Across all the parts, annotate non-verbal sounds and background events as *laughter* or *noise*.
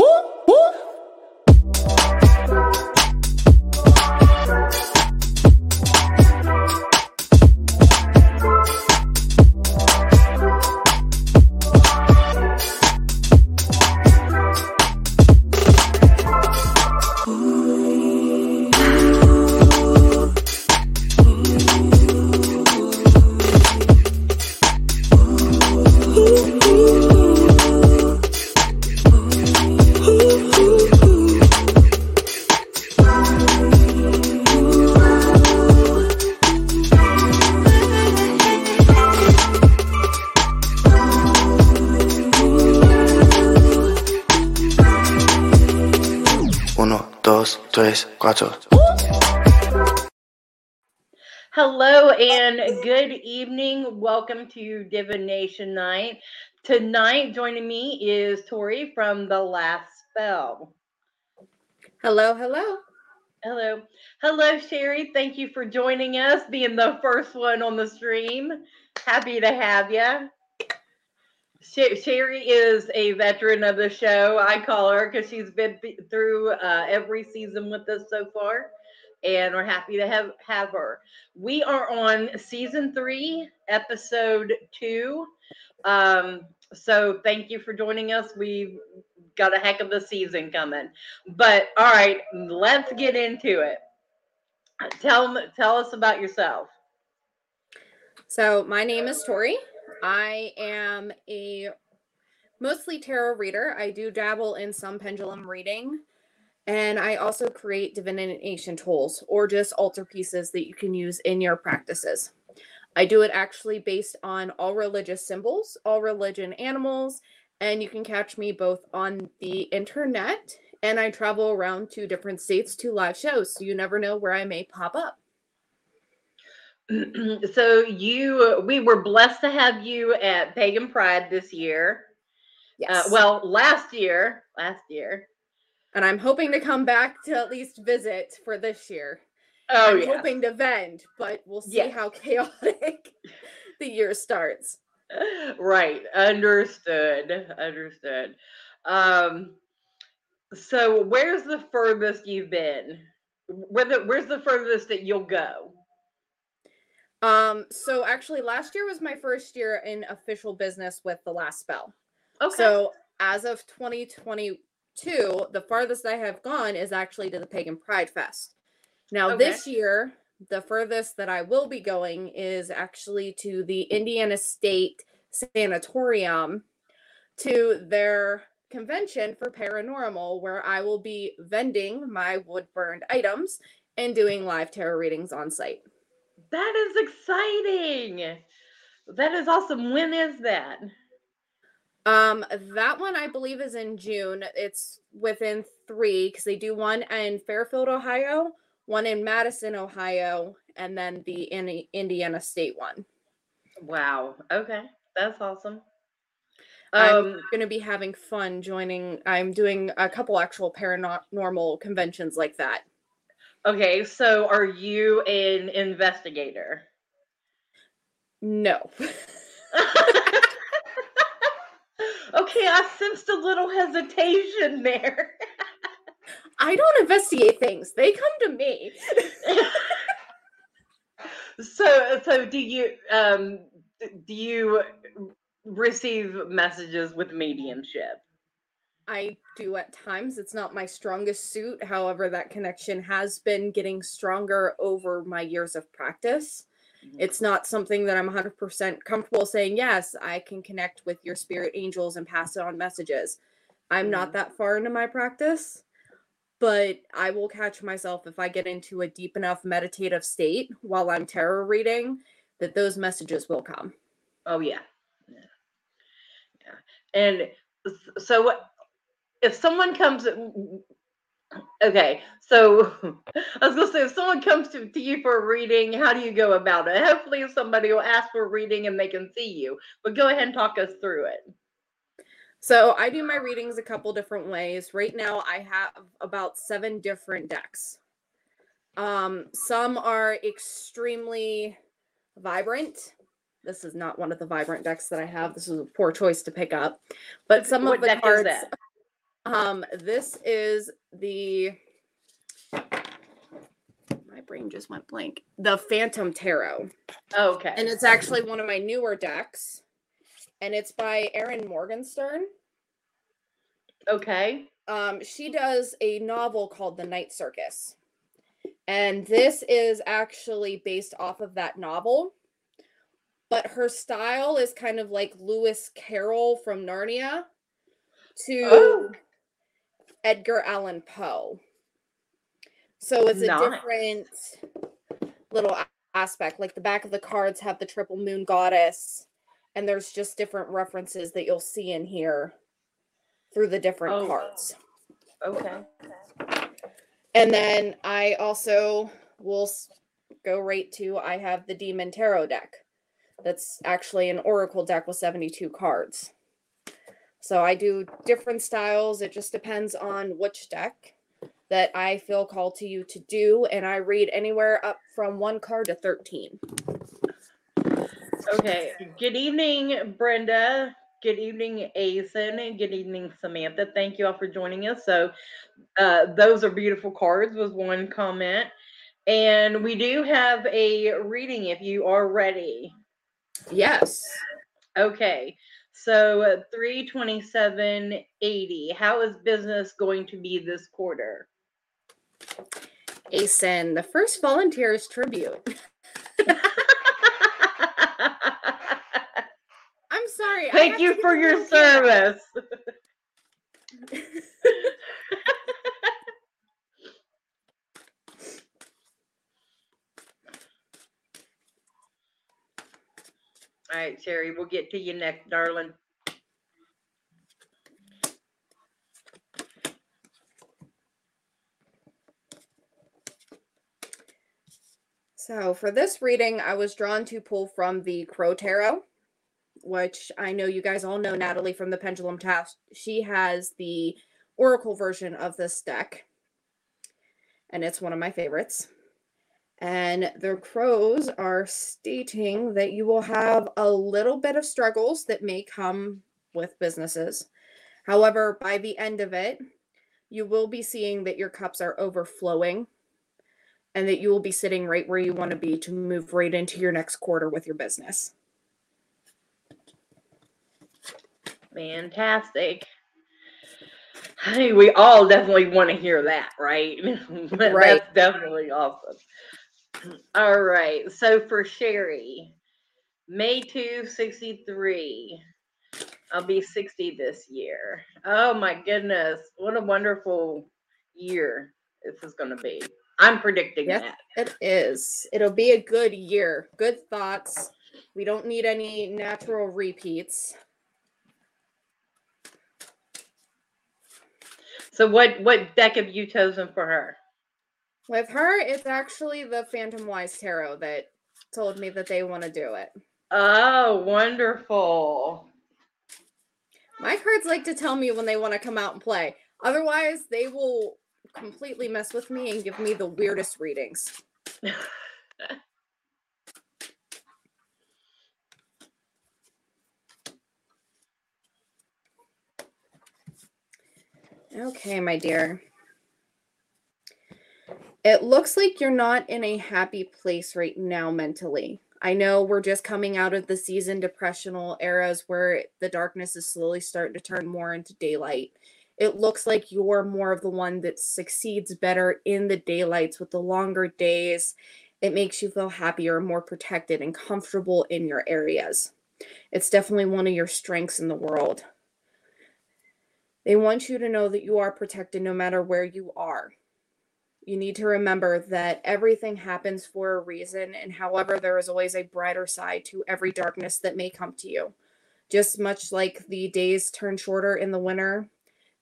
Uno, to Divination Night. Tonight, joining me is Torie from The Last Spell. Hello, hello. Hello. Hello, Sherry. Thank you for joining us, being the first one on the stream. Happy to have you. Sherry is a veteran of the show. I call her because she's been through uh, every season with us so far, and we're happy to have have her. We are on season three, episode two. Um, so thank you for joining us. We've got a heck of a season coming. But all right, let's get into it. Tell tell us about yourself. So, my name is Torie. I am a mostly tarot reader. I do dabble in some pendulum reading, and I also create divination tools or just altar pieces that you can use in your practices. I do it actually based on all religious symbols, all religion animals, and you can catch me both on the internet and I travel around to different states to live shows, so you never know where I may pop up. *clears throat* so you we were blessed to have you at pagan pride this year Yes. uh, well last year last year and I'm hoping to come back to at least visit for this year. oh I'm yeah hoping to vend, but we'll see Yeah. how *laughs* chaotic the year starts. right understood understood um so where's the furthest you've been where the, where's the furthest that you'll go Um, so actually last year was my first year in official business with the last spell. okay So as of 2022, the farthest I have gone is actually to the Pagan Pride Fest. Now Okay. this year, the furthest that I will be going is actually to the Indiana State Sanatorium to their convention for paranormal where I will be vending my wood burned items and doing live tarot readings on site. that is exciting that is awesome when is that Um, that one I believe is in June. It's within three because they do one in Fairfield, Ohio, one in Madison, Ohio, and then the in- Indiana State one. wow okay that's awesome I'm um going to be having fun joining. I'm doing a couple actual paranormal conventions like that. Okay, so are you an investigator? No. *laughs* okay, I sensed a little hesitation there. *laughs* I don't investigate things. They come to me. *laughs* so so do you um do you receive messages with mediumship? I do at times. It's not my strongest suit. However, that connection has been getting stronger over my years of practice. It's not something that I'm 100% comfortable saying, yes, I can connect with your spirit angels and pass it on messages. I'm Mhm. not that far into my practice, but I will catch myself if I get into a deep enough meditative state while I'm tarot reading that those messages will come. Oh yeah. Yeah. Yeah. And so what if someone comes okay, so *laughs* I was gonna say if someone comes to, to you for a reading, how do you go about it? Hopefully somebody will ask for a reading and they can see you. But go ahead and talk us through it. So I do my readings a couple different ways. Right now I have about 7 different decks. Um some are extremely vibrant. This is not one of the vibrant decks that I have. This is a poor choice to pick up. But some what of the cards that? Um, this is the my brain just went blank. The Phantom Tarot. Okay. And it's actually one of my newer decks. And it's by Erin Morgenstern. okay. Um, she does a novel called The Night Circus. And this is actually based off of that novel. But her style is kind of like Lewis Carroll from Narnia to Oh. Edgar Allan Poe. So it's a Nice. different little aspect. Like the back of the cards have the triple moon goddess, and there's just different references that you'll see in here through the different Oh. cards. Okay. And then I also will go right to I have the Demon Tarot deck. That's actually an Oracle deck with 72 cards. So I do different styles. It just depends on which deck that I feel called to you to do. And I read anywhere up from one card to 13. Okay. Good evening, Brenda. Good evening, Asen. Good evening, Samantha. Thank you all for joining us. So, uh, those are beautiful cards, was one comment. And we do have a reading if you are ready. Yes. Okay. So, uh, 327.80. How is business going to be this quarter? Asen, the first volunteers tribute. *laughs* I'm sorry. Thank you for your little shout out. service. *laughs* *laughs* All right, Sherry, we'll get to you next, darling. So for this reading, I was drawn to pull from the Crow Tarot, which I know you guys all know Natalie from the Pendulum's Path. She has the Oracle version of this deck, and it's one of my favorites. And the crows are stating that you will have a little bit of struggles that may come with businesses. However, by the end of it, you will be seeing that your cups are overflowing and that you will be sitting right where you want to be to move right into your next quarter with your business. Fantastic. Hey, we all definitely want to hear that, right? *laughs* Right. That's definitely awesome. All right. So for Sherry, May 2, 63. I'll be 60 this year. Oh my goodness. What a wonderful year this is going to be. I'm predicting Yes. that. It is. It'll be a good year. Good thoughts. We don't need any natural repeats. So what what deck have you chosen for her? With her, it's actually the Phantomwise Tarot that told me that they want to do it. Oh, wonderful. My cards like to tell me when they want to come out and play. Otherwise, they will completely mess with me and give me the weirdest readings. *laughs* Okay, my dear. It looks like you're not in a happy place right now mentally. I know we're just coming out of the season depressional eras where the darkness is slowly starting to turn more into daylight. It looks like you're more of the one that succeeds better in the daylights with the longer days. It makes you feel happier, more protected, and comfortable in your areas. It's definitely one of your strengths in the world. They want you to know that you are protected no matter where you are. You need to remember that everything happens for a reason, and however, there is always a brighter side to every darkness that may come to you. Just much like the days turn shorter in the winter,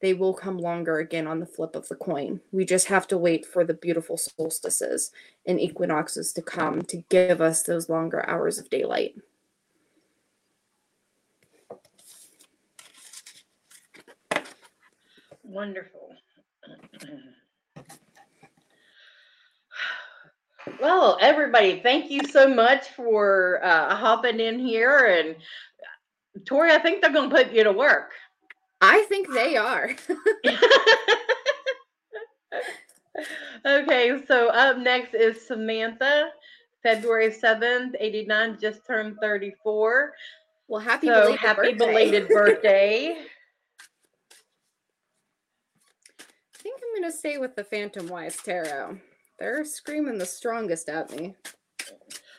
they will come longer again on the flip of the coin. We just have to wait for the beautiful solstices and equinoxes to come to give us those longer hours of daylight. Wonderful. *clears throat* Well, everybody, thank you so much for uh, hopping in here. And Torie, I think they're going to put you to work. I think they are. *laughs* okay, so up next is Samantha, February 7th, 89, just turned 34. Well, happy so belated happy birthday. belated birthday. *laughs* I think I'm gonna stay with the Phantomwise Tarot. They're screaming the strongest at me. I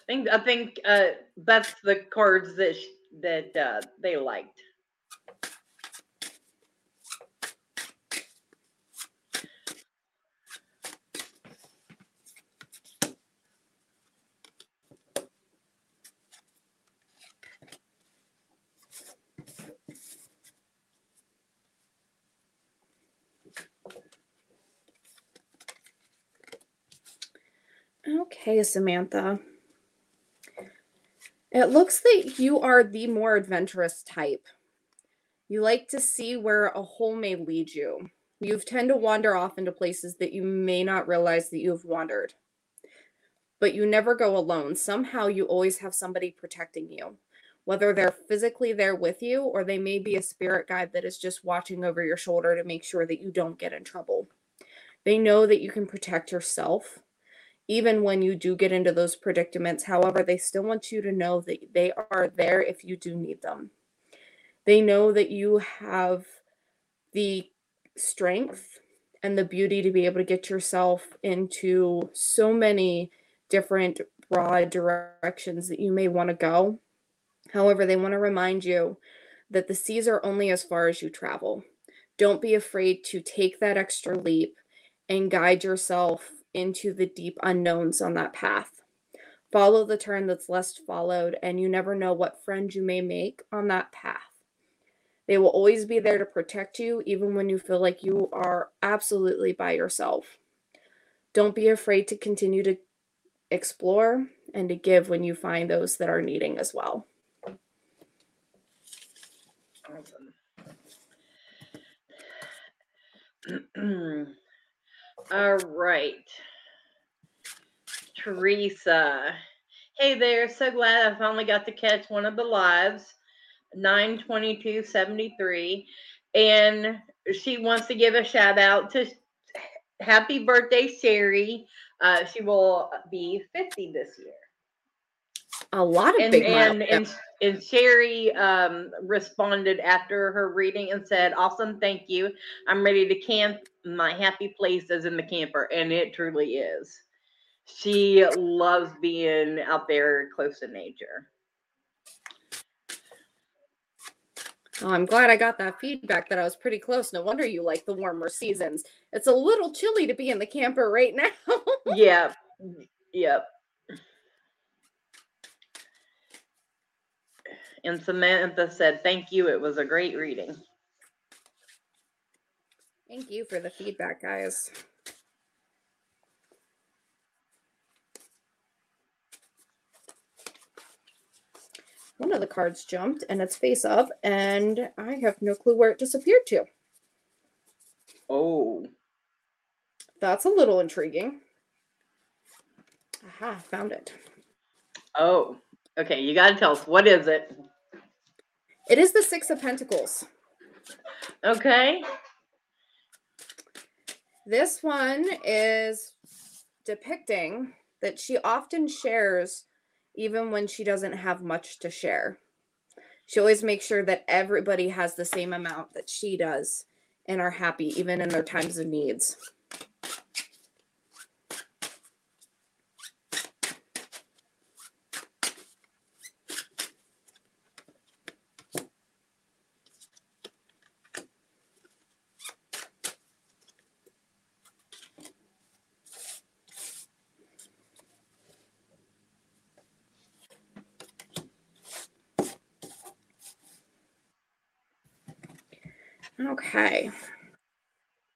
think I think uh, that's the cards that sh- that uh, they liked. Okay, Samantha. It looks that you are the more adventurous type. You like to see where a hole may lead you. You tend to wander off into places that you may not realize that you've wandered. But you never go alone. Somehow you always have somebody protecting you, whether they're physically there with you or they may be a spirit guide that is just watching over your shoulder to make sure that you don't get in trouble. They know that you can protect yourself even when you do get into those predicaments. However, they still want you to know that they are there if you do need them. They know that you have the strength and the beauty to be able to get yourself into so many different broad directions that you may want to go. However, they want to remind you that the seas are only as far as you travel. Don't be afraid to take that extra leap and guide yourself into the deep unknowns on that path. Follow the turn that's less followed, and you never know what friend you may make on that path. They will always be there to protect you, even when you feel like you are absolutely by yourself. Don't be afraid to continue to explore and to give when you find those that are needing as well. Awesome. *clears throat* All right. Teresa. Hey there. So glad I finally got to catch one of the lives. 92273. And she wants to give a shout out to happy birthday, Sherry. Uh, she will be 50 this year. A lot of And big and, milestones. And Sherry um, responded after her reading and said, "Awesome, thank you. I'm ready to camp. My happy place is in the camper, and it truly is. She loves being out there close to nature. Oh, I'm glad I got that feedback that I was pretty close. No wonder you like the warmer seasons. It's a little chilly to be in the camper right now. *laughs* Yep, yep. And Samantha said, "Thank you. It was a great reading." Thank you for the feedback, guys. One of the cards jumped and it's face up, and I have no clue where it disappeared to. Oh, That's a little intriguing. Aha, found it. oh. Okay, you got to tell us what is it. It is the Six of Pentacles. Okay. This one is depicting that she often shares even when she doesn't have much to share. She always makes sure that everybody has the same amount that she does and are happy even in their times of needs. Okay.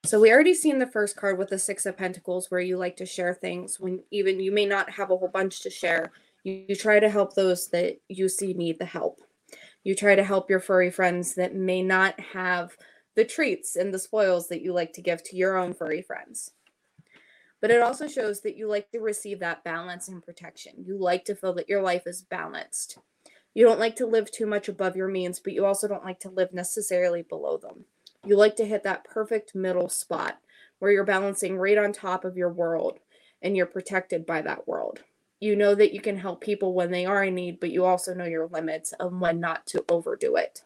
So we already seen the first card with the Six of Pentacles where you like to share things when even you may not have a whole bunch to share. You, you try to help those that you see need the help. You try to help your furry friends that may not have the treats and the spoils that you like to give to your own furry friends. But it also shows that you like to receive that balance and protection. You like to feel that your life is balanced. You don't like to live too much above your means, but you also don't like to live necessarily below them. You like to hit that perfect middle spot where you're balancing right on top of your world and you're protected by that world. You know that you can help people when they are in need, but you also know your limits of when not to overdo it.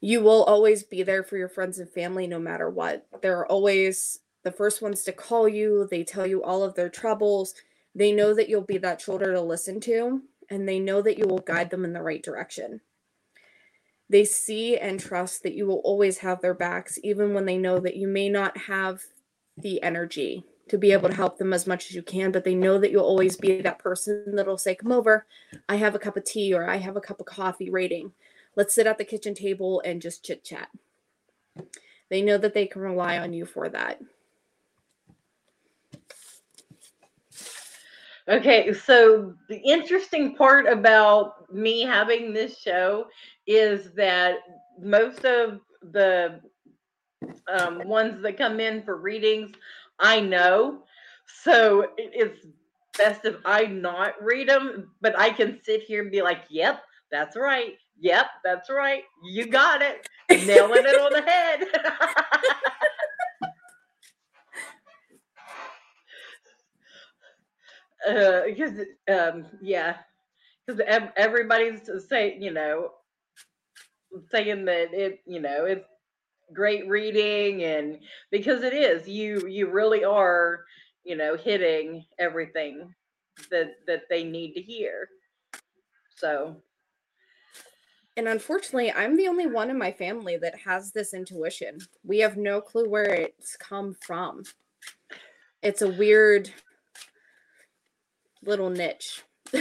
You will always be there for your friends and family no matter what. They're always the first ones to call you, they tell you all of their troubles. They know that you'll be that shoulder to listen to, and they know that you will guide them in the right direction. They see and trust that you will always have their backs, even when they know that you may not have the energy to be able to help them as much as you can, but they know that you'll always be that person that'll say, Come over, I have a cup of tea or I have a cup of coffee rating. Let's sit at the kitchen table and just chit chat. They know that they can rely on you for that. Okay, so the interesting part about me having this show is that most of the um, ones that come in for readings, I know. So it's best if I not read them, but I can sit here and be like, yep, that's right. Yep, that's right. You got it. Nailing it on the head. *laughs* uh because um yeah because everybody's saying you know saying that it you know it's great reading and because it is you you really are you know hitting everything that that they need to hear so And unfortunately, I'm the only one in my family that has this intuition. We have no clue where it's come from. It's a weird little niche. *laughs*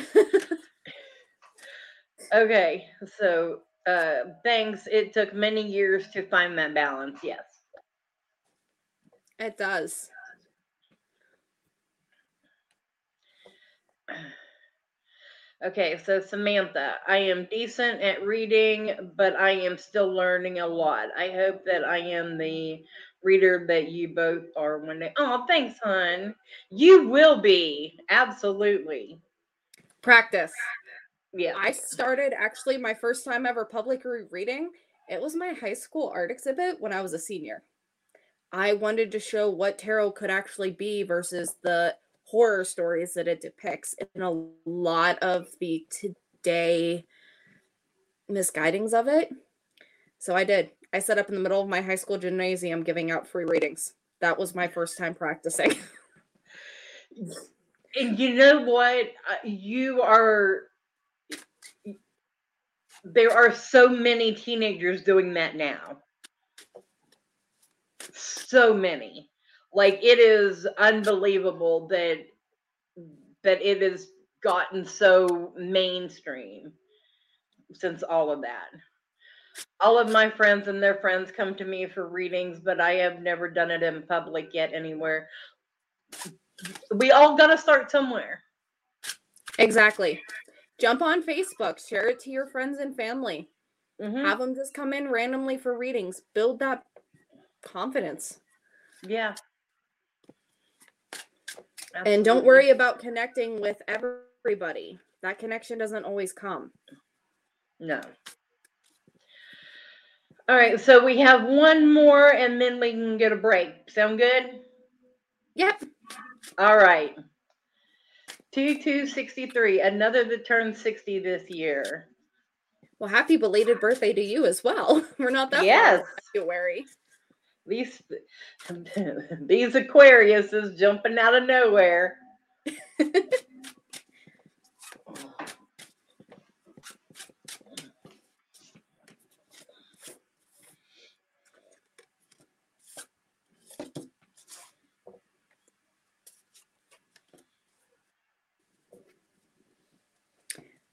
okay so uh thanks it took many years to find that balance yes it does. Okay, so Samantha, I am decent at reading, but I am still learning a lot. I hope that I am the reader that you both are one day. Oh, thanks, hon. You will be. Absolutely. Practice. Yeah. I started actually my first time ever public reading. It was my high school art exhibit when I was a senior. I wanted to show what tarot could actually be versus the horror stories that it depicts and a lot of the today misguidings of it. So I did. I set up in the middle of my high school gymnasium giving out free readings. That was my first time practicing. And you know what? Uh, You are. There are so many teenagers doing that now. So many. Like it is unbelievable that that it has gotten so mainstream since all of that. All of my friends and their friends come to me for readings, but I have never done it in public yet anywhere. We all got to start somewhere. exactly. Jump on Facebook, share it to your friends and family. Mhm. Have them just come in randomly for readings. Build that confidence. Yeah. And don't worry about connecting with everybody. That connection doesn't always come. No. All right, so we have one more and then we can get a break. Sound good? Yep. All right. 2263, another that turned 60 this year. Well, happy belated birthday to you as well. *laughs* We're not that Yes. February. These *laughs* these Aquariuses jumping out of nowhere. *laughs*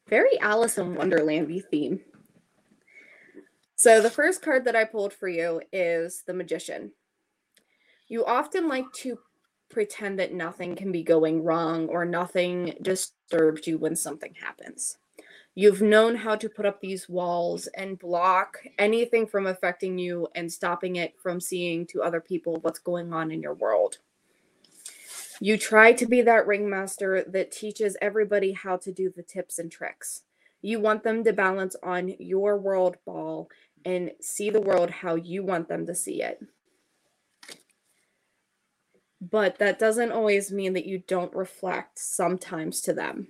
Very Alice in Wonderlandy theme. So the first card that I pulled for you is the Magician. You often like to pretend that nothing can be going wrong or nothing disturbs you when something happens. You've known how to put up these walls and block anything from affecting you and stopping it from seeing to other people what's going on in your world. You try to be that ringmaster that teaches everybody how to do the tips and tricks. You want them to balance on your world ball and see the world how you want them to see it. But that doesn't always mean that you don't reflect sometimes to them.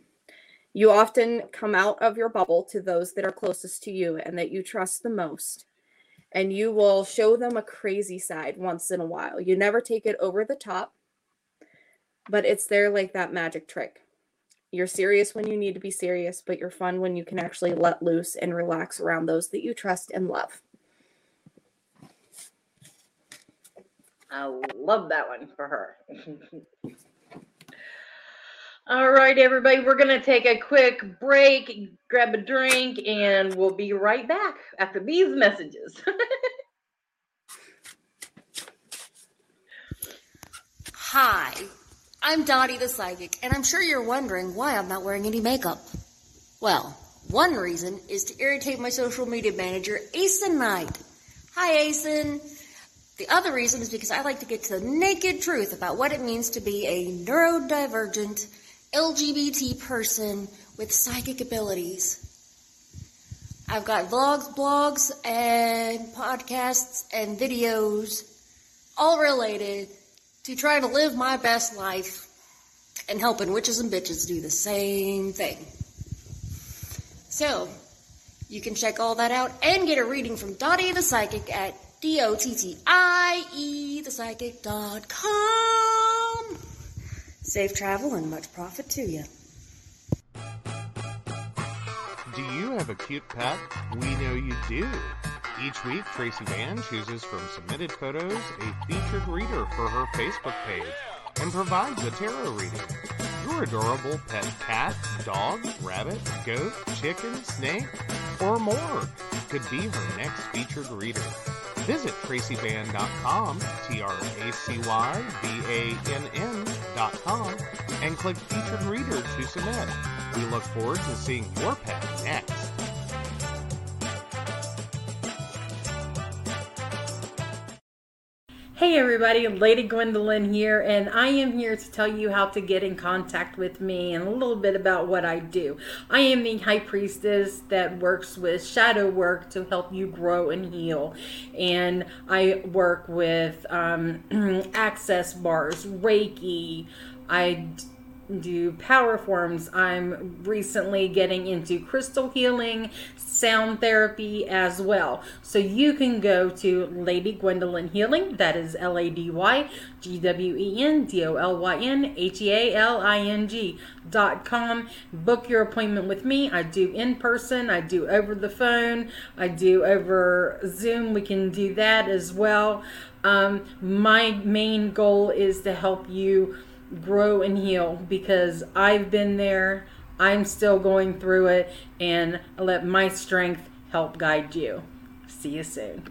You often come out of your bubble to those that are closest to you and that you trust the most. And you will show them a crazy side once in a while. You never take it over the top, but it's there like that magic trick. You're serious when you need to be serious, but you're fun when you can actually let loose and relax around those that you trust and love. I love that one for her. *laughs* All right, everybody, we're going to take a quick break, grab a drink, and we'll be right back after these messages. *laughs* Hi, I'm Dottie the Psychic, and I'm sure you're wondering why I'm not wearing any makeup. Well, one reason is to irritate my social media manager, Asen Knight. Hi, Asen. The other reason is because I like to get to the naked truth about what it means to be a neurodivergent LGBT person with psychic abilities. I've got vlogs, blogs, and podcasts and videos all related to trying to live my best life and helping witches and bitches do the same thing. So, you can check all that out and get a reading from Dottie the Psychic at D-O-T-T-I-E thepsychic.com. Safe travel and much profit to you. Do you have a cute pet? We know you do. Each week, Tracy Bann chooses from submitted photos a featured reader for her Facebook page and provides a tarot reading. Your adorable pet cat, dog, rabbit, goat, chicken, snake, or more could be her next featured reader. Visit tracybann.com, T-R-A-C-Y-B-A-N-N.com, and click Featured Reader to submit. We look forward to seeing your pet next. Hey everybody, Lady Gwendolyn here, and I am here to tell you how to get in contact with me and a little bit about what I do. I am the high priestess that works with shadow work to help you grow and heal, and I work with um, *clears throat* access bars, Reiki. I do power forms. I'm recently getting into crystal healing, sound therapy as well. So you can go to Lady Gwendolyn Healing, that is L A D Y G W E N D O L Y N H E A L I N G dot com. Book your appointment with me. I do in person, I do over the phone, I do over Zoom. We can do that as well. Um, my main goal is to help you grow and heal because I've been there. I'm still going through it, and let my strength help guide you. See you soon.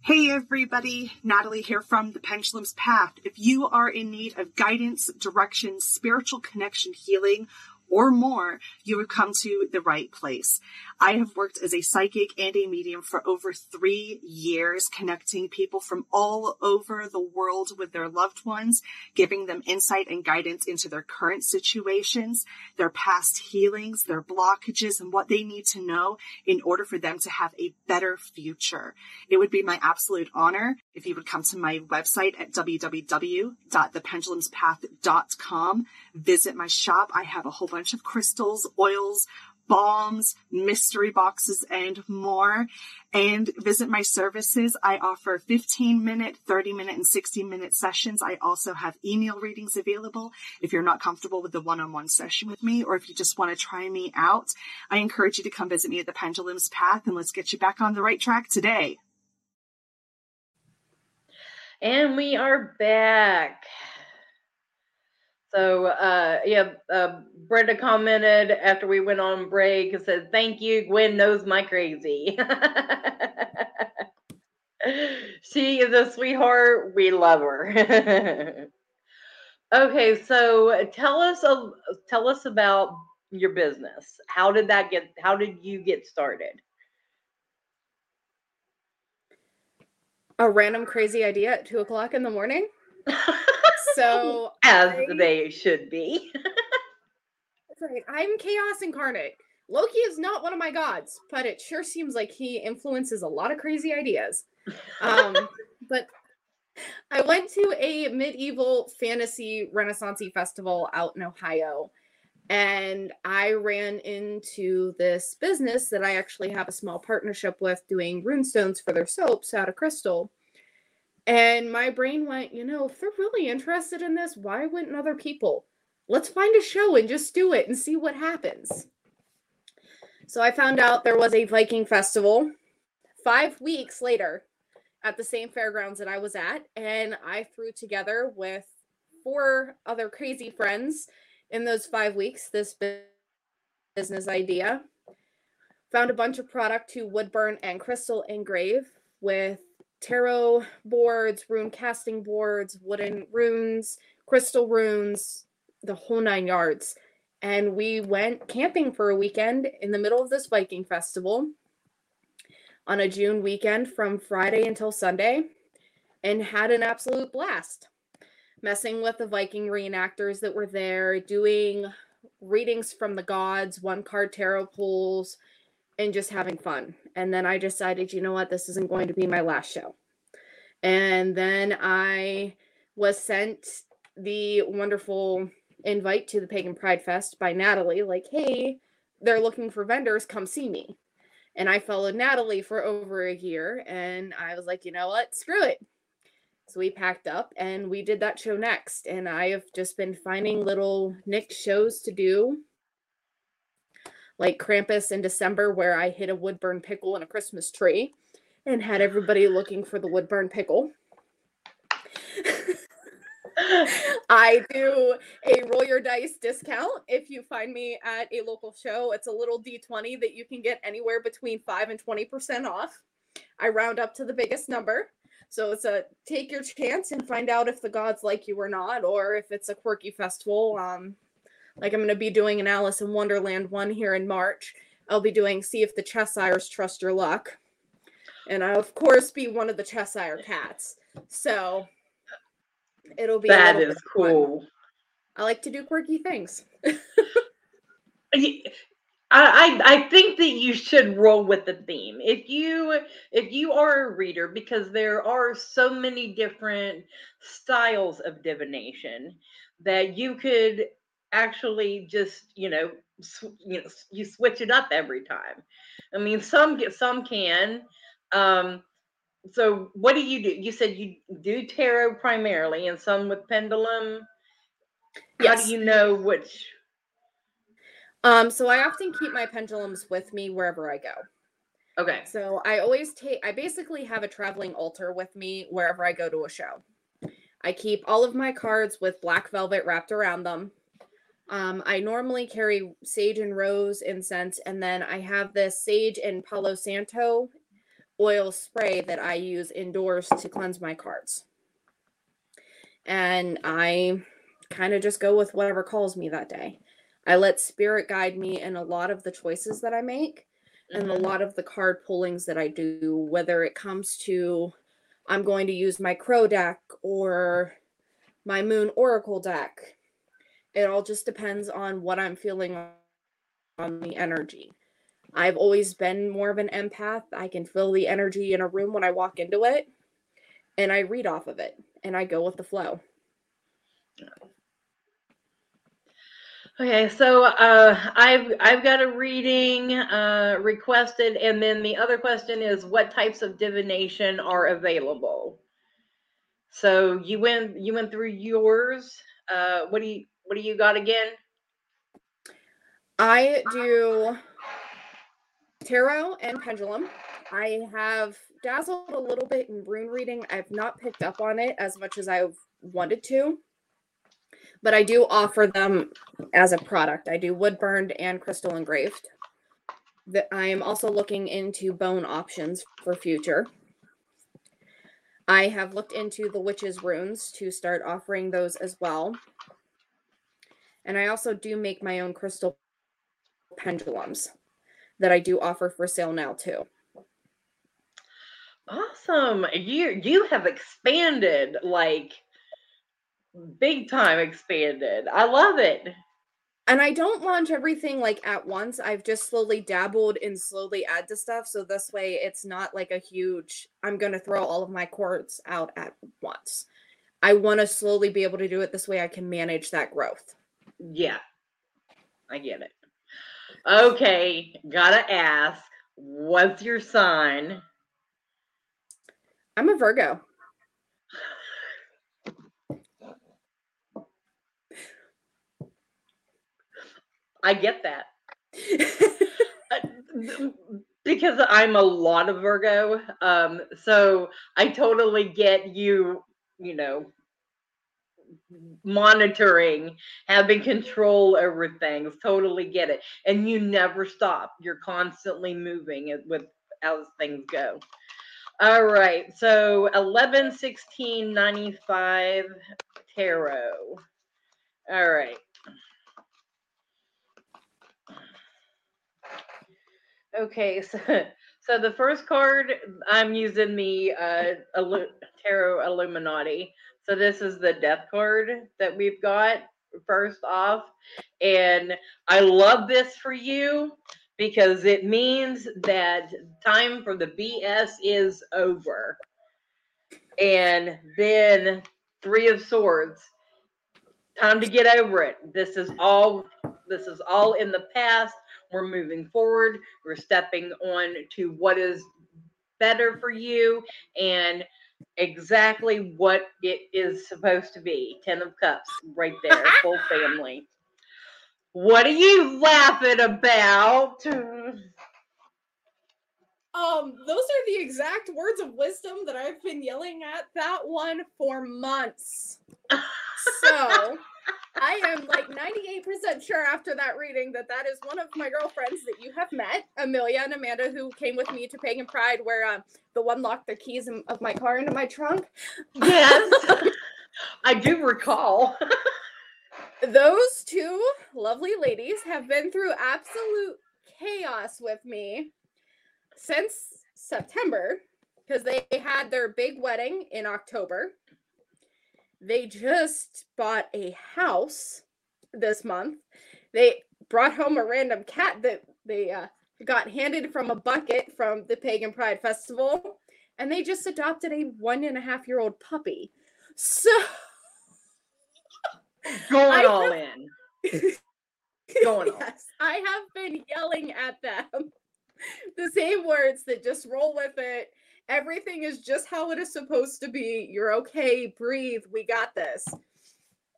Hey everybody, Natalie here from The Pendulum's Path. If you are in need of guidance, direction, spiritual connection, healing, or more, you have come to the right place. I have worked as a psychic and a medium for over three years, connecting people from all over the world with their loved ones, giving them insight and guidance into their current situations, their past healings, their blockages, and what they need to know in order for them to have a better future. It would be my absolute honor if you would come to my website at www.thependulumspath.com, visit my shop. I have a whole bunch of crystals, oils, balms, mystery boxes, and more. And visit my services. I offer 15 minute, 30 minute, and 60 minute sessions. I also have email readings available. If you're not comfortable with the one on one session with me, or if you just want to try me out, I encourage you to come visit me at the Pendulum's Path and let's get you back on the right track today. And we are back. So, uh, yeah, uh, Brenda commented after we went on break and said, Thank you. Gwen knows my crazy. *laughs* she is a sweetheart. We love her. *laughs* okay, so tell us a, tell us about your business. How did that get how did you get started? A random crazy idea at two o'clock in the morning. *laughs* So *laughs* as I- they should be. Right. I'm chaos incarnate. Loki is not one of my gods, but it sure seems like he influences a lot of crazy ideas. Um, *laughs* but I went to a medieval fantasy renaissancey festival out in Ohio and I ran into this business that I actually have a small partnership with doing runestones for their soaps out of crystal. And my brain went, you know, if they're really interested in this, why wouldn't other people? Let's find a show and just do it and see what happens. So I found out there was a Viking festival five weeks later at the same fairgrounds that I was at. And I threw together with four other crazy friends in those five weeks this business idea. Found a bunch of product to woodburn and crystal engrave with tarot boards, rune casting boards, wooden runes, crystal runes, the whole nine yards. And we went camping for a weekend in the middle of this Viking festival on a June weekend from Friday until Sunday and had an absolute blast messing with the Viking reenactors that were there, doing readings from the gods, one card tarot pulls, and just having fun. And then I decided, you know what, this isn't going to be my last show. And then I was sent the wonderful invite to the Pagan Pride Fest by Natalie, like, hey, they're looking for vendors, come see me. And I followed Natalie for over a year, and I was like, you know what, screw it. So we packed up and we did that show next. And I have just been finding little Nick shows to do, like Krampus in December, where I hid a woodburn pickle in a Christmas tree and had everybody looking for the woodburn pickle. *laughs* I do a roll your dice discount if you find me at a local show. It's a little D20 that you can get anywhere between 5 and 20% off. I round up to the biggest number. So it's a take your chance and find out if the gods like you or not, or if it's a quirky festival. Um, like I'm going to be doing an Alice in Wonderland one here in March. I'll be doing See If the Cheshires Trust Your Luck. And I'll, of course, be one of the Cheshire cats. So it'll be that is cool. Fun. I like to do quirky things. *laughs* I, I think that you should roll with the theme. If you if you are a reader, because there are so many different styles of divination that you could actually just you know sw- you know you switch it up every time. I mean, some get some can. Um, so what do you do? You said you do tarot primarily, and some with pendulum. Yes. How do you know which um, so I often keep my pendulums with me wherever I go. Okay. So I always take I basically have a traveling altar with me wherever I go to a show. I keep all of my cards with black velvet wrapped around them. Um, I normally carry sage and rose incense, and then I have this sage and Palo Santo oil spray that I use indoors to cleanse my cards. And I kind of just go with whatever calls me that day. I let spirit guide me in a lot of the choices that I make and a mm-hmm. lot of the card pullings that I do, whether it comes to I'm going to use my crow deck or my moon oracle deck. It all just depends on what I'm feeling on the energy. I've always been more of an empath. I can feel the energy in a room when I walk into it and I read off of it and I go with the flow. Okay, so uh, I've I've got a reading uh, requested, and then the other question is, what types of divination are available? So you went you went through yours. Uh, what do you what do you got again? I do tarot and pendulum. I have dazzled a little bit in rune reading. I've not picked up on it as much as I've wanted to but I do offer them as a product. I do wood burned and crystal engraved. That I am also looking into bone options for future. I have looked into the witches runes to start offering those as well. And I also do make my own crystal pendulums that I do offer for sale now too. Awesome. You you have expanded like big time expanded. I love it. and I don't launch everything like at once. I've just slowly dabbled and slowly add to stuff. So this way it's not like a huge, I'm going to throw all of my cords out at once. I want to slowly be able to do it this way. I can manage that growth. Yeah, I get it. Okay, gotta ask, what's your sign? I'm a Virgo. I get that. Uh, because I'm a lot of Virgo. Um, so I totally get you, you know, monitoring, having control over things. Totally get it. And you never stop. You're constantly moving it with as things go. All right. So 11 16 95 tarot. All right. Okay, *laughs* so so the first card I'm using the uh Tarot Illuminati. So this is the Death card that we've got first off, and I love this for you because it means that time for the BS is over. And then Three of Swords. Time to get over it. This is all this is all in the past we're moving forward. We're stepping on to what is better for you and exactly what it is supposed to be. Ten of Cups, right there, full *laughs* family. What are you laughing about? Um, those are the exact words of wisdom that I've been yelling at that one for months. *laughs* So I am like 98% sure after that reading that that is one of my girlfriends that you have met, Amelia and Amanda, who came with me to Pagan Pride, where uh, the one locked their keys of my car into my trunk. Yes, *laughs* I do recall. *laughs* Those two lovely ladies have been through absolute chaos with me since September because they had their big wedding in October. They just bought a house this month. They brought home a random cat that they uh, got handed from a bucket from the Pagan Pride Festival. And they just adopted a one and a half year old puppy. So *laughs* Going all have- in. *laughs* Going yes, I have been yelling at them *laughs* the same words that just roll with it. Everything is just how it is supposed to be. You're okay. Breathe. We got this.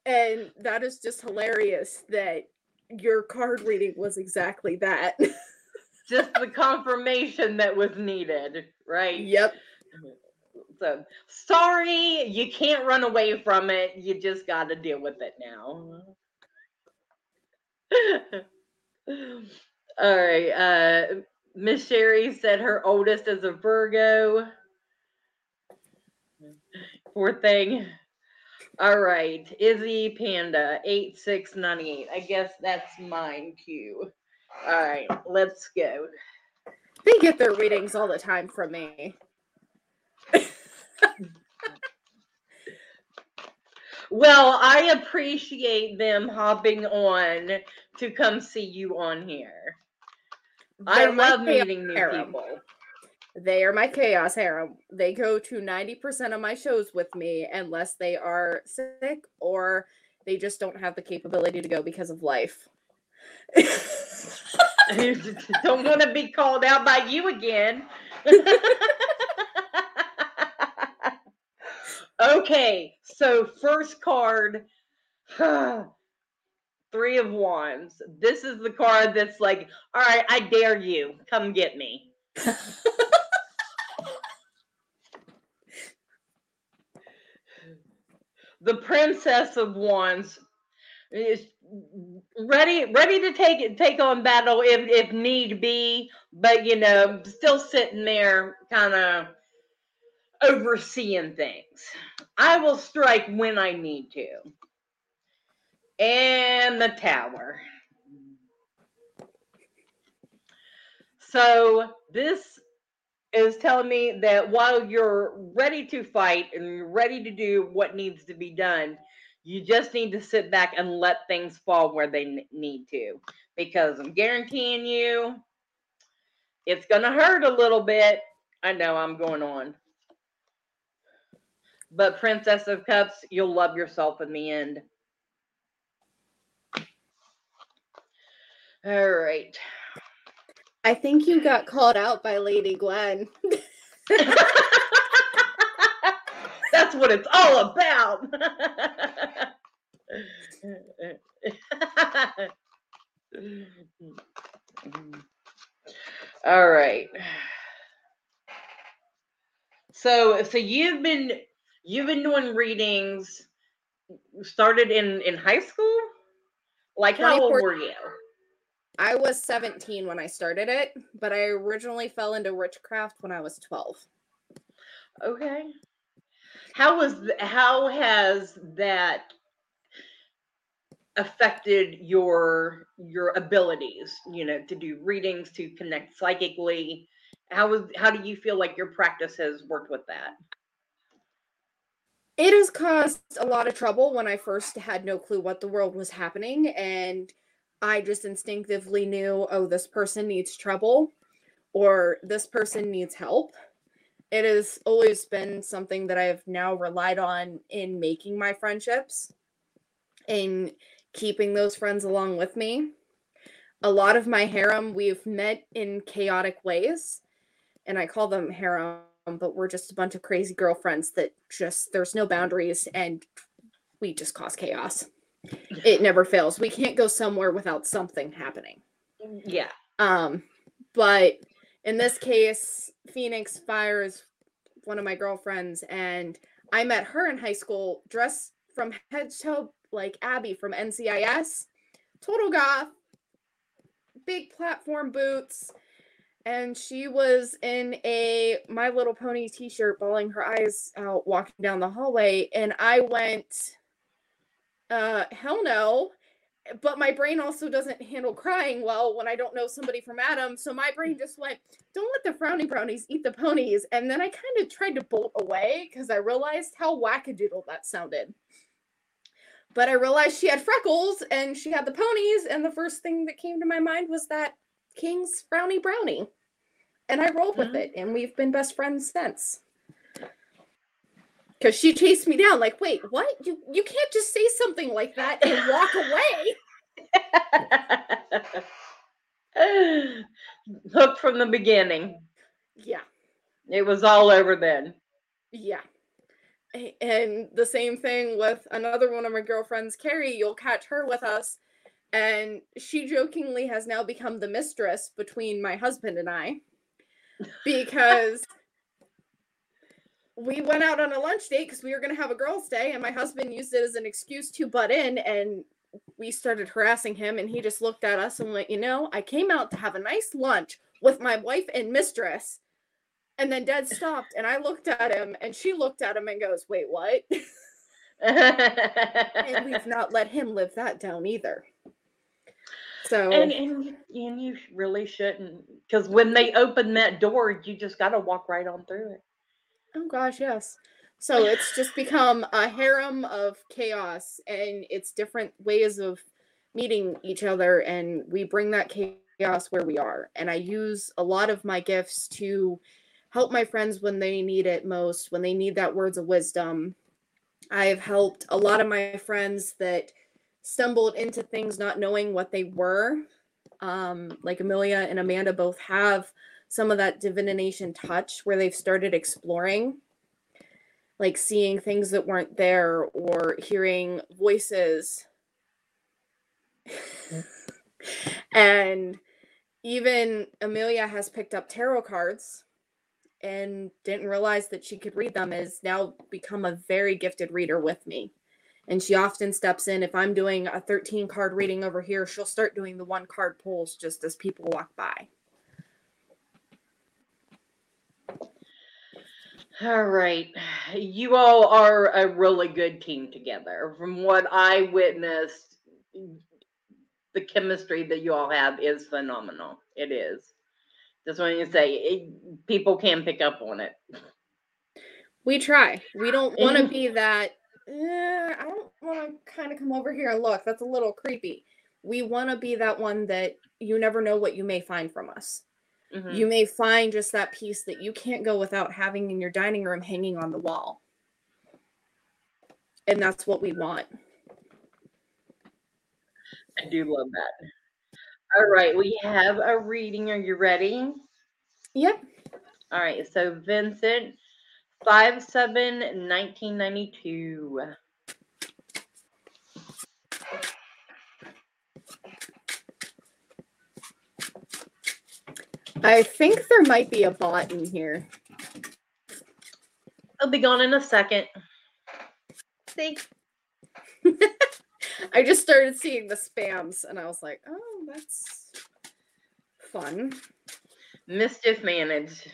And that is just hilarious that your card reading was exactly that. *laughs* Just the confirmation that was needed, right? yep. *laughs* So sorry, you can't run away from it. You just got to deal with it now. *laughs* All right. Uh, Miss Sherry said her oldest is a Virgo. Poor thing. All right. Izzy Panda, 8698. I guess that's mine cue. All right. Let's go. They get their readings all the time from me. Well, I appreciate them hopping on to come see you on here. I love meeting new harem. people. They are my chaos harem. They go to 90% of my shows with me unless they are sick or they just don't have the capability to go because of life. *laughs* Don't want to be called out by you again. *laughs* *laughs* okay, so first card *sighs* Three of Wands. This is the card that's like, all right, I dare you. Come get me. the Princess of Wands is ready ready to take take on battle if if need be but you know still sitting there kind of overseeing things i will strike when i need to and the tower so this is telling me that while you're ready to fight and ready to do what needs to be done You just need to sit back and let things fall where they need to. Because I'm guaranteeing you, it's going to hurt a little bit. I know I'm going on. But Princess of Cups, you'll love yourself in the end. All right. I think you got called out by Lady Gwen. *laughs* That's what it's all about. all right. So so you've been you've been doing readings started in in high school? Like how old were you? I was 17 when I started it, but I originally fell into witchcraft when I was 12. Okay. How was th- how has that affected your your abilities, you know, to do readings, to connect psychically? How was how do you feel like your practice has worked with that? It has caused a lot of trouble when I first had no clue what the world was happening and I just instinctively knew, oh, this person needs trouble or this person needs help. It has always been something that I've now relied on in making my friendships and keeping those friends along with me. A lot of my harem, we've met in chaotic ways, and I call them harem, but we're just a bunch of crazy girlfriends that just, there's no boundaries and we just cause chaos. It never fails. We can't go somewhere without something happening. Yeah. Um, but in this case, Phoenix Fire is one of my girlfriends, and I met her in high school dressed from head to toe like Abby from NCIS, total goth, big platform boots, and she was in a My Little Pony t-shirt, bawling her eyes out, walking down the hallway, and I went, uh, hell no but my brain also doesn't handle crying well when I don't know somebody from Adam. So my brain just went, don't let the frowny brownies eat the ponies. And then I kind of tried to bolt away because I realized how wackadoodle that sounded. But I realized she had freckles and she had the ponies. And the first thing that came to my mind was that King's frowny brownie. And I rolled with it. And we've been best friends since. Because she chased me down, like, wait, what? You you can't just say something like that and walk away. *laughs* Hooked from the beginning. Yeah, It was all over then. yeah. And the same thing with another one of my girlfriends, Carrie. You'll catch her with us. And she jokingly has now become the mistress between my husband and I *laughs* because we went out on a lunch date because we were going to have a girls' day, and my husband used it as an excuse to butt in. And we started harassing him, and he just looked at us and went, You know, I came out to have a nice lunch with my wife and mistress. And then Dad stopped, and I looked at him, and she looked at him and goes, Wait, what? *laughs* and we've *laughs* not let him live that down either. So, and and and you really shouldn't because when they open that door you just got to walk right on through it oh gosh, yes. So it's just become a harem of chaos, and it's different ways of meeting each other, and we bring that chaos where we are. And I use a lot of my gifts to help my friends when they need it most, when they need that words of wisdom. I've helped a lot of my friends that stumbled into things not knowing what they were. Um, like Amelia and Amanda both have some of that divination touch where they've started exploring, like seeing things that weren't there or hearing voices. *laughs* and even Amelia has picked up tarot cards and didn't realize that she could read them is now become a very gifted reader with me and she often steps in if i'm doing a 13 card reading over here she'll start doing the one card pulls just as people walk by all right you all are a really good team together from what i witnessed the chemistry that you all have is phenomenal it is just want to say it, people can pick up on it we try we don't want to be that eh, I don't want to kind of come over here and look. That's a little creepy. We want to be that one that you never know what you may find from us. Mhm. You may find just that piece that you can't go without having in your dining room hanging on the wall. And that's what we want. I do love that. All right, we have a reading. Are you ready? Yep. All right, so Vincent, 5 7 1992. I think there might be a bot in here. I'll be gone in a second. See? *laughs* I just started seeing the spams and I was like, oh, that's fun. Mischief managed.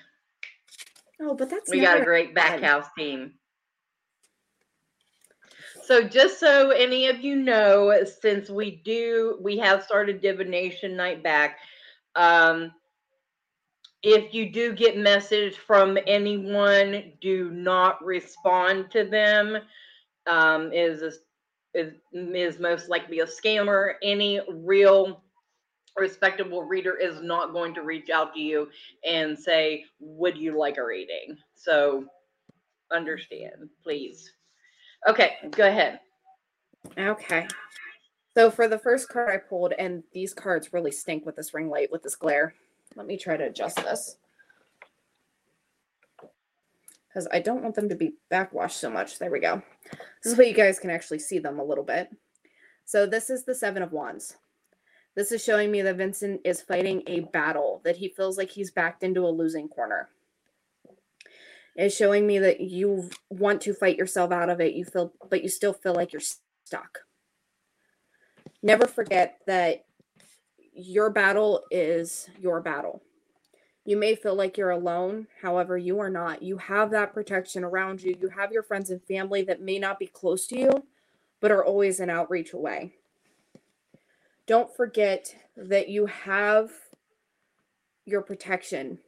Oh, but that's We got a great back fun. house team. So just so any of you know, since we do, we have started divination night back. Um, if you do get message from anyone, do not respond to them. Um, is a, is is most likely a scammer. Any real respectable reader is not going to reach out to you and say, "Would you like a reading?" So understand, please. Okay, go ahead. Okay. So for the first card I pulled, and these cards really stink with this ring light, with this glare. Let me try to adjust this. Because I don't want them to be backwashed so much. There we go. This is what you guys can actually see them a little bit. So this is the Seven of Wands. This is showing me that Vincent is fighting a battle, that he feels like he's backed into a losing corner. It's showing me that you want to fight yourself out of it. You feel, but you still feel like you're stuck. Never forget that your battle is your battle. You may feel like you're alone, however, you are not. You have that protection around you. You have your friends and family that may not be close to you, but are always an outreach away. Don't forget that you have your protection.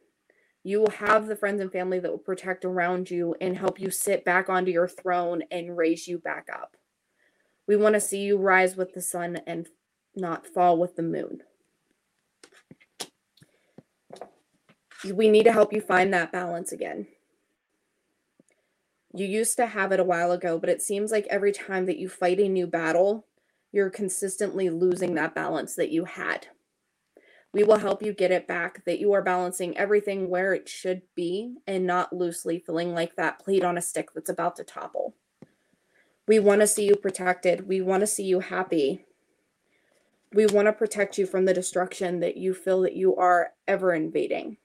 You will have the friends and family that will protect around you and help you sit back onto your throne and raise you back up. We want to see you rise with the sun and not fall with the moon. We need to help you find that balance again. You used to have it a while ago, but it seems like every time that you fight a new battle, you're consistently losing that balance that you had. We will help you get it back, that you are balancing everything where it should be and not loosely feeling like that plate on a stick that's about to topple. We want to see you protected. We want to see you happy. We want to protect you from the destruction that you feel that you are ever invading.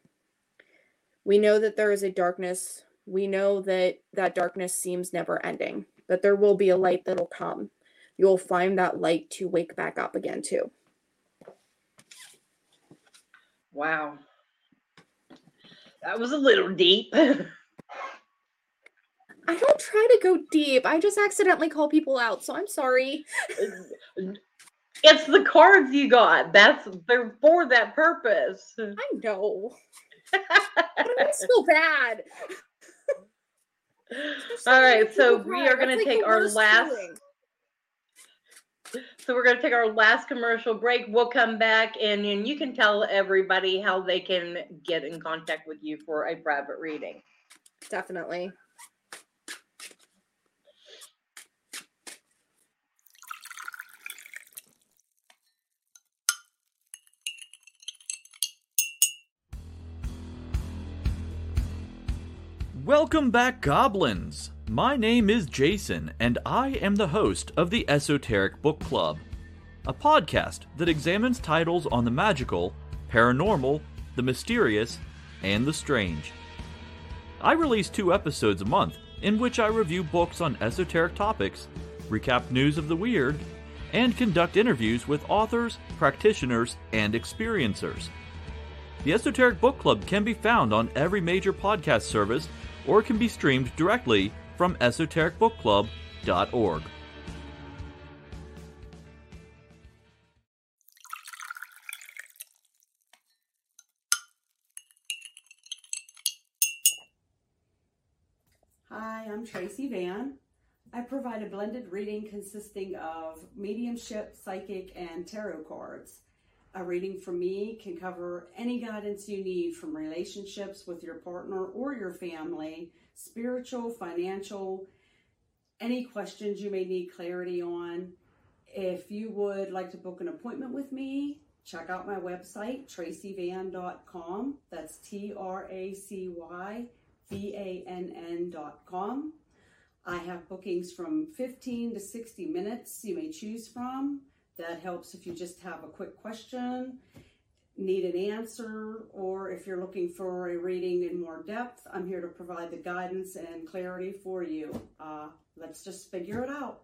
We know that there is a darkness. We know that that darkness seems never ending, but there will be a light that'll come. You'll find that light to wake back up again, too. Wow. That was a little deep. *laughs* I don't try to go deep. I just accidentally call people out, so I'm sorry. it's the cards you got. That's they're for that purpose. I know. I feel bad. All right, so we are going to take our last feeling. so we're going to take our last commercial break. We'll come back and then you can tell everybody how they can get in contact with you for a private reading. Definitely. Welcome back, Goblins! My name is Jason, and I am the host of the Esoteric Book Club, a podcast that examines titles on the magical, paranormal, the mysterious, and the strange. I release two episodes a month in which I review books on esoteric topics, recap news of the weird, and conduct interviews with authors, practitioners, and experiencers. The Esoteric Book Club can be found on every major podcast service or can be streamed directly from esotericbookclub.org. Hi, I'm Tracy Bann. I provide a blended reading consisting of mediumship, psychic, and tarot cards. A reading from me can cover any guidance you need from relationships with your partner or your family, spiritual, financial, any questions you may need clarity on. If you would like to book an appointment with me, check out my website, tracybann.com. That's T R A C Y B A N N.com. I have bookings from 15 to 60 minutes you may choose from. That helps if you just have a quick question, need an answer, or if you're looking for a reading in more depth, I'm here to provide the guidance and clarity for you. Uh, let's just figure it out.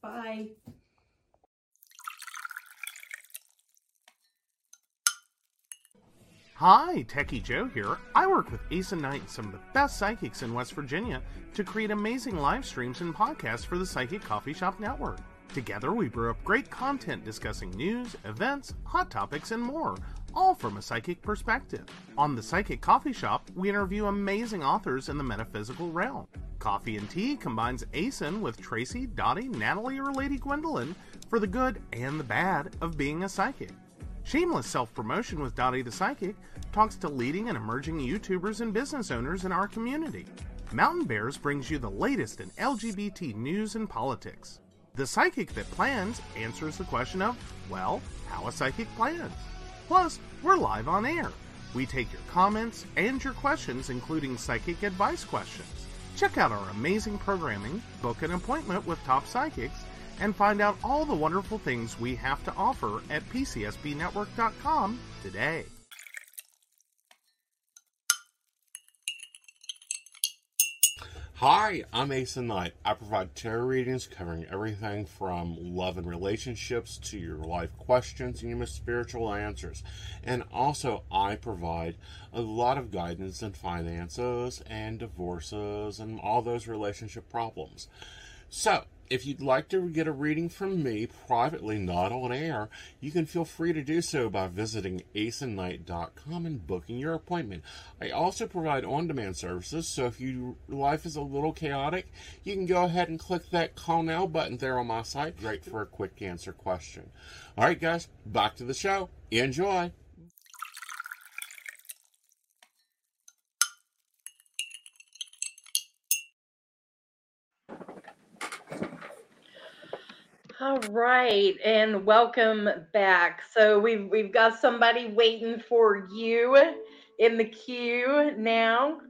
Bye. Hi, Techie Joe here. I work with Ace and Knight some of the best psychics in West Virginia to create amazing live streams and podcasts for the Psychic Coffee Shop Network. Together, we brew up great content discussing news, events, hot topics, and more, all from a psychic perspective. On the Psychic Coffee Shop, we interview amazing authors in the metaphysical realm. Coffee and Tea combines ASIN with Tracy, Dottie, Natalie, or Lady Gwendolyn for the good and the bad of being a psychic. Shameless Self Promotion with Dottie the Psychic talks to leading and emerging YouTubers and business owners in our community. Mountain Bears brings you the latest in LGBT news and politics. The Psychic That Plans answers the question of, well, how a psychic plans. Plus, we're live on air. We take your comments and your questions, including psychic advice questions. Check out our amazing programming, book an appointment with top psychics, and find out all the wonderful things we have to offer at PCSBNetwork.com today. Hi, I'm and Knight. I provide tarot readings covering everything from love and relationships to your life questions and your spiritual answers. And also, I provide a lot of guidance in finances and divorces and all those relationship problems. So, if you'd like to get a reading from me privately, not on air, you can feel free to do so by visiting aceandnight.com and booking your appointment. I also provide on demand services, so if your life is a little chaotic, you can go ahead and click that call now button there on my site. Great for a quick answer question. All right, guys, back to the show. Enjoy. All right, and welcome back. So we've we've got somebody waiting for you in the queue now.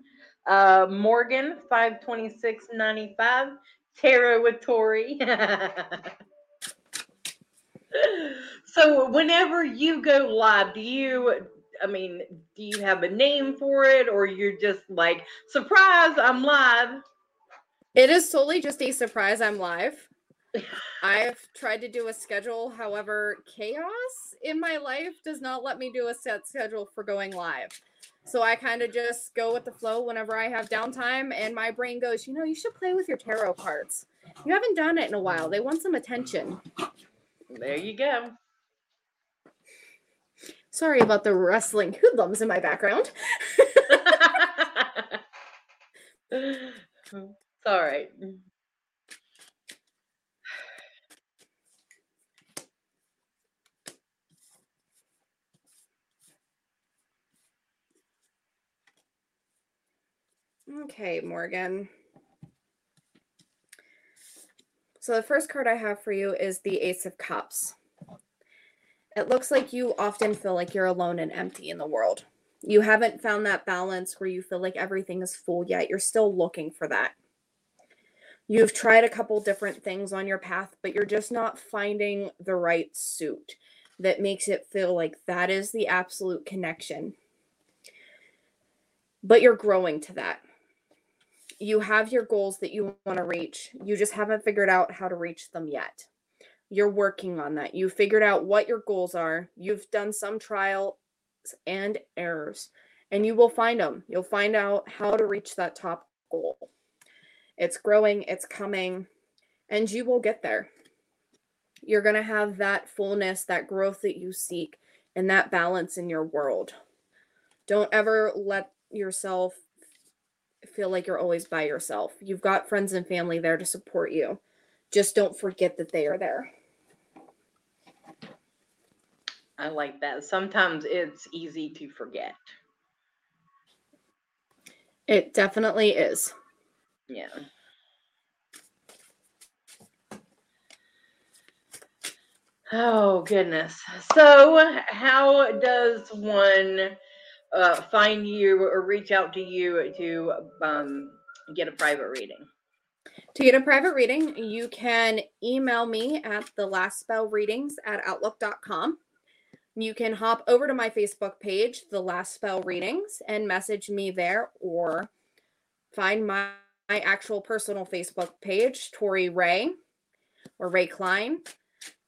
Uh, Morgan, five twenty six ninety five. Tarot with Torie. *laughs* so whenever you go live, do you? I mean, do you have a name for it, or you're just like surprise? I'm live. It is solely just a surprise I'm live. I've *laughs* tried to do a schedule, however, chaos in my life does not let me do a set schedule for going live. So I kind of just go with the flow whenever I have downtime, and my brain goes, you know, you should play with your tarot cards. You haven't done it in a while. They want some attention. There you go. Sorry about the rustling hoodlums in my background. *laughs* it's all right. Okay, Morgan. So the first card I have for you is the Ace of Cups. It looks like you often feel like you're alone and empty in the world. You haven't found that balance where you feel like everything is full yet. You're still looking for that. You've tried a couple different things on your path, but you're just not finding the right suit that makes it feel like that is the absolute connection. But you're growing to that you have your goals that you want to reach. You just haven't figured out how to reach them yet. You're working on that. You figured out what your goals are. You've done some trials and errors, and you will find them. You'll find out how to reach that top goal. It's growing, it's coming, and you will get there. You're going to have that fullness, that growth that you seek, and that balance in your world. Don't ever let yourself feel like you're always by yourself. You've got friends and family there to support you. Just don't forget that they are there. I like that. Sometimes it's easy to forget. It definitely is. Yeah. Oh goodness. So, how does one uh, find you or reach out to you to um, get a private reading? To get a private reading, you can email me at the last spell readings at outlook.com. You can hop over to my Facebook page, The Last Spell Readings, and message me there or find my, my actual personal Facebook page, Torie Ray or Ray Klein.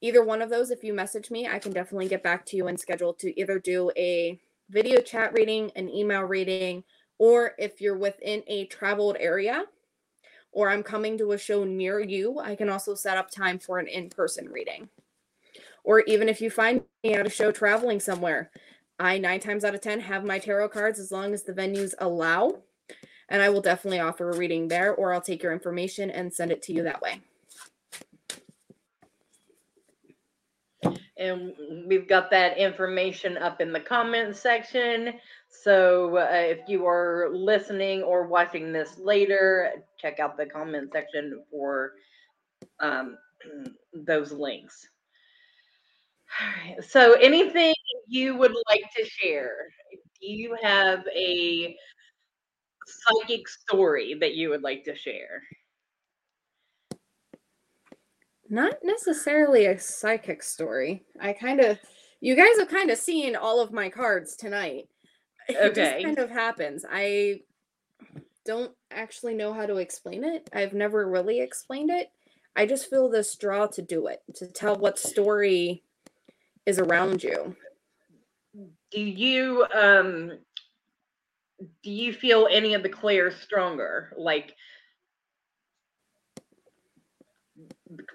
Either one of those, if you message me, I can definitely get back to you and schedule to either do a video chat reading, an email reading, or if you're within a traveled area or I'm coming to a show near you, I can also set up time for an in person reading. Or even if you find me at a show traveling somewhere, I nine times out of 10 have my tarot cards as long as the venues allow. And I will definitely offer a reading there, or I'll take your information and send it to you that way. And we've got that information up in the comment section. So uh, if you are listening or watching this later, check out the comment section for um, *clears throat* those links. All right. So anything you would like to share? Do you have a psychic story that you would like to share? Not necessarily a psychic story. I kind of, you guys have kind of seen all of my cards tonight. *laughs* It Okay. just kind of happens. I don't actually know how to explain it. I've never really explained it. I just feel this draw to do it, to tell what story is around you. Do you um do you feel any of the clairs stronger? Like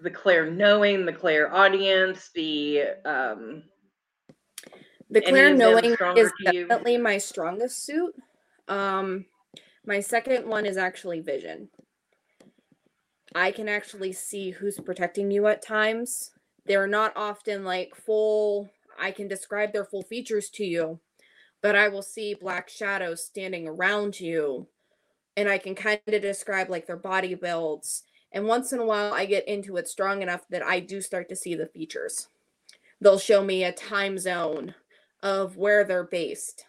the clair knowing, the clairaudience, the um The Any clear of them knowing is definitely my strongest suit. Um, my second one is actually vision. I can actually see who's protecting you at times. They're not often like full, I can describe their full features to you, but I will see black shadows standing around you and I can kind of describe like their body builds. And once in a while, I get into it strong enough that I do start to see the features. They'll show me a time zone of where they're based.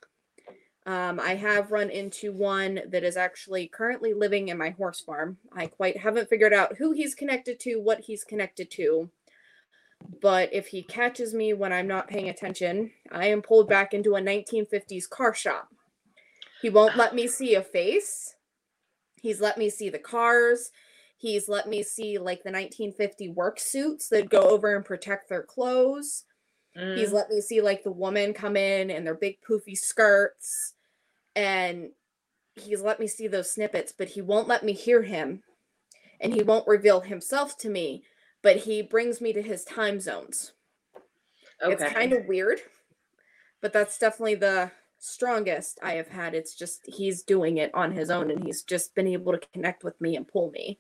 Um, I have run into one that is actually currently living in my horse farm. I quite haven't figured out who he's connected to, what he's connected to. But if he catches me when I'm not paying attention, I am pulled back into a 1950s car shop. He won't let me see a face. He's let me see the cars. He's let me see like the 1950 work suits that go over and protect their clothes. He's mm, let me see like the woman come in and their big poofy skirts. And he's let me see those snippets, but he won't let me hear him. And he won't reveal himself to me, but he brings me to his time zones. okay. It's kind of weird, but that's definitely the strongest I have had. It's just he's doing it on his own and he's just been able to connect with me and pull me.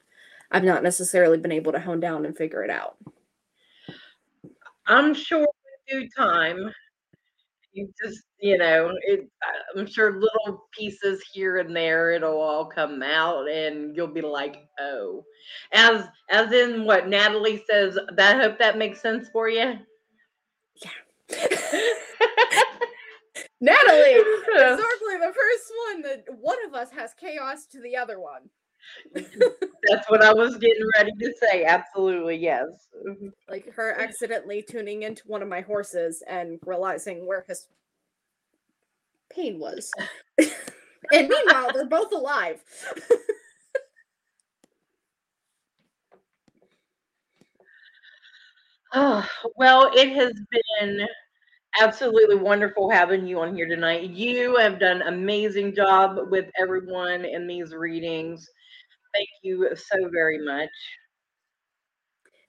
I've not necessarily been able to hone down and figure it out. I'm sure in due time. You just, you know, it, I- I'm sure little pieces here and there, it'll all come out, and you'll be like, "Oh," as as in what Natalie says. That I hope that makes sense for you. Yeah. *laughs* Natalie, historically the first one that one of us has chaos to the other one. *laughs* That's what I was getting ready to say. Absolutely, yes. Mm-hmm. Like her accidentally tuning into one of my horses and realizing where his pain was. *laughs* and meanwhile, they're both alive. Oh, *sighs* well, it has been absolutely wonderful having you on here tonight. You have done amazing job with everyone in these readings. Thank you so very much.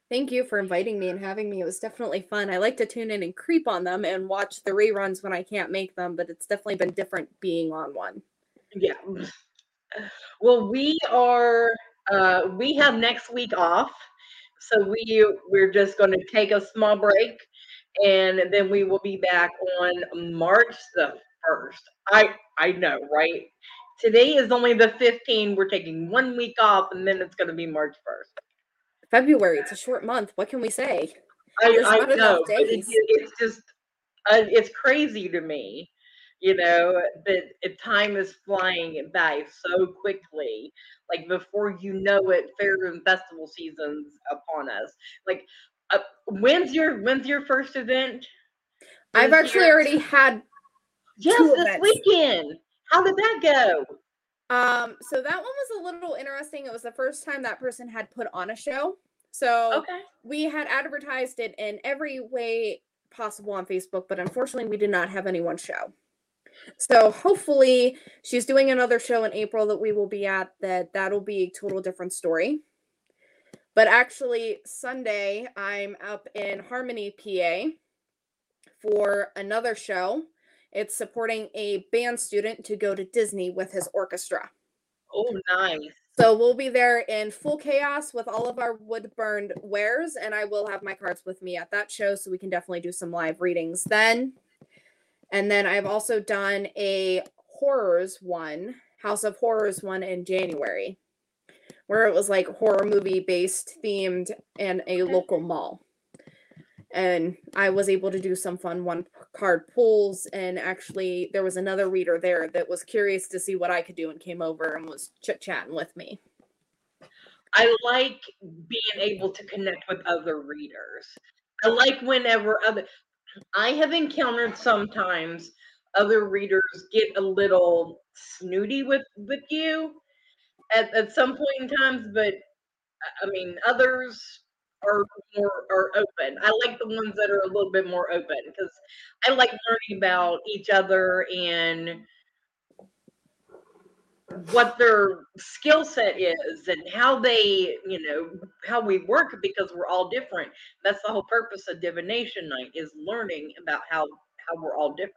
Thank you for inviting me and having me. It was definitely fun. I like to tune in and creep on them and watch the reruns when I can't make them, but it's definitely been different being on one. Yeah, *sighs* Well, we are. Uh, we have next week off, so we we're just going to take a small break, and then we will be back on March the first. I I know, right? Today is only the 15th. We're taking one week off, and then it's going to be March 1st. February. It's a short month. What can we say? I, I know. it- it's just, uh, it's crazy to me, you know, that time is flying by so quickly. Like before you know it, fair and festival season's upon us. Like, uh, when's your when's your first event? I've actually year? already had Yes, this events. weekend. How did that go? Um, so that one was a little interesting. It was the first time that person had put on a show. So Okay. we had advertised it in every way possible on Facebook, but unfortunately we did not have anyone show. So hopefully she's doing another show in April that we will be at that that'll be a total different story. But actually Sunday I'm up in Harmony, PA for another show. It's supporting a band student to go to Disney with his orchestra. Oh, nice. So we'll be there in full chaos with all of our wood burned wares, and I will have my cards with me at that show, so we can definitely do some live readings then. And then I've also done a horrors one, House of Horrors one in January, where it was like horror movie based themed in a local mall. And I was able to do some fun one card pulls, and actually there was another reader there that was curious to see what I could do and came over and was chit chatting with me. I like being able to connect with other readers. I like whenever other I have encountered sometimes other readers get a little snooty with with you at, at some point in times, but I- I mean others are more are open. I like the ones that are a little bit more open because I like learning about each other and what their skill set is and how they, you know, how we work because we're all different. That's the whole purpose of divination night is learning about how how we're all different.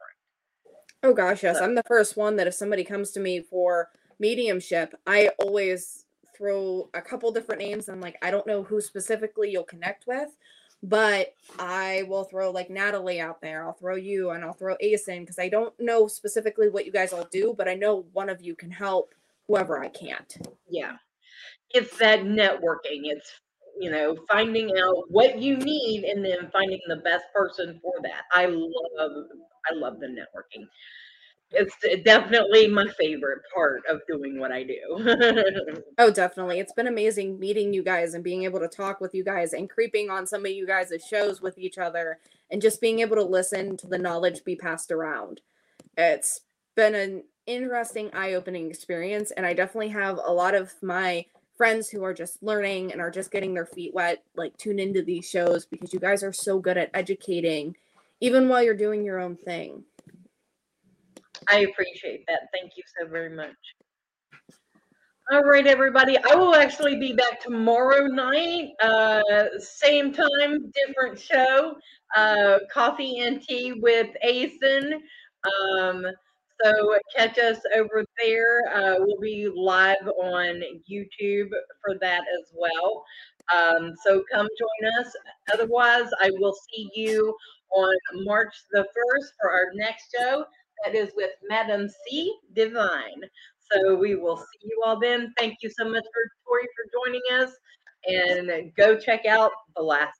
Oh gosh, yes. So- I'm the first one that if somebody comes to me for mediumship, I always throw a couple different names. I'm like, I don't know who specifically you'll connect with, but I will throw like Natalie out there. I'll throw you and I'll throw Ace in because I don't know specifically what you guys all do, but I know one of you can help whoever I can't. Yeah. It's that networking. It's you know, finding out what you need and then finding the best person for that. I love I love the networking. It's definitely my favorite part of doing what I do. *laughs* Oh, definitely. It's been amazing meeting you guys and being able to talk with you guys and creeping on some of you guys' shows with each other and just being able to listen to the knowledge be passed around. It's been an interesting, eye opening experience. And I definitely have a lot of my friends who are just learning and are just getting their feet wet, like tune into these shows because you guys are so good at educating, even while you're doing your own thing. I appreciate that. Thank you so very much. All right, everybody. I will actually be back tomorrow night, uh, same time, different show, uh, coffee and tea with Asen. Um, so catch us over there. Uh, we'll be live on YouTube for that as well. Um, so come join us. Otherwise, I will see you on March the 1st for our next show. That is with Madam C Divine. So we will see you all then. Thank you so much for Torie for joining us. And go check out The Last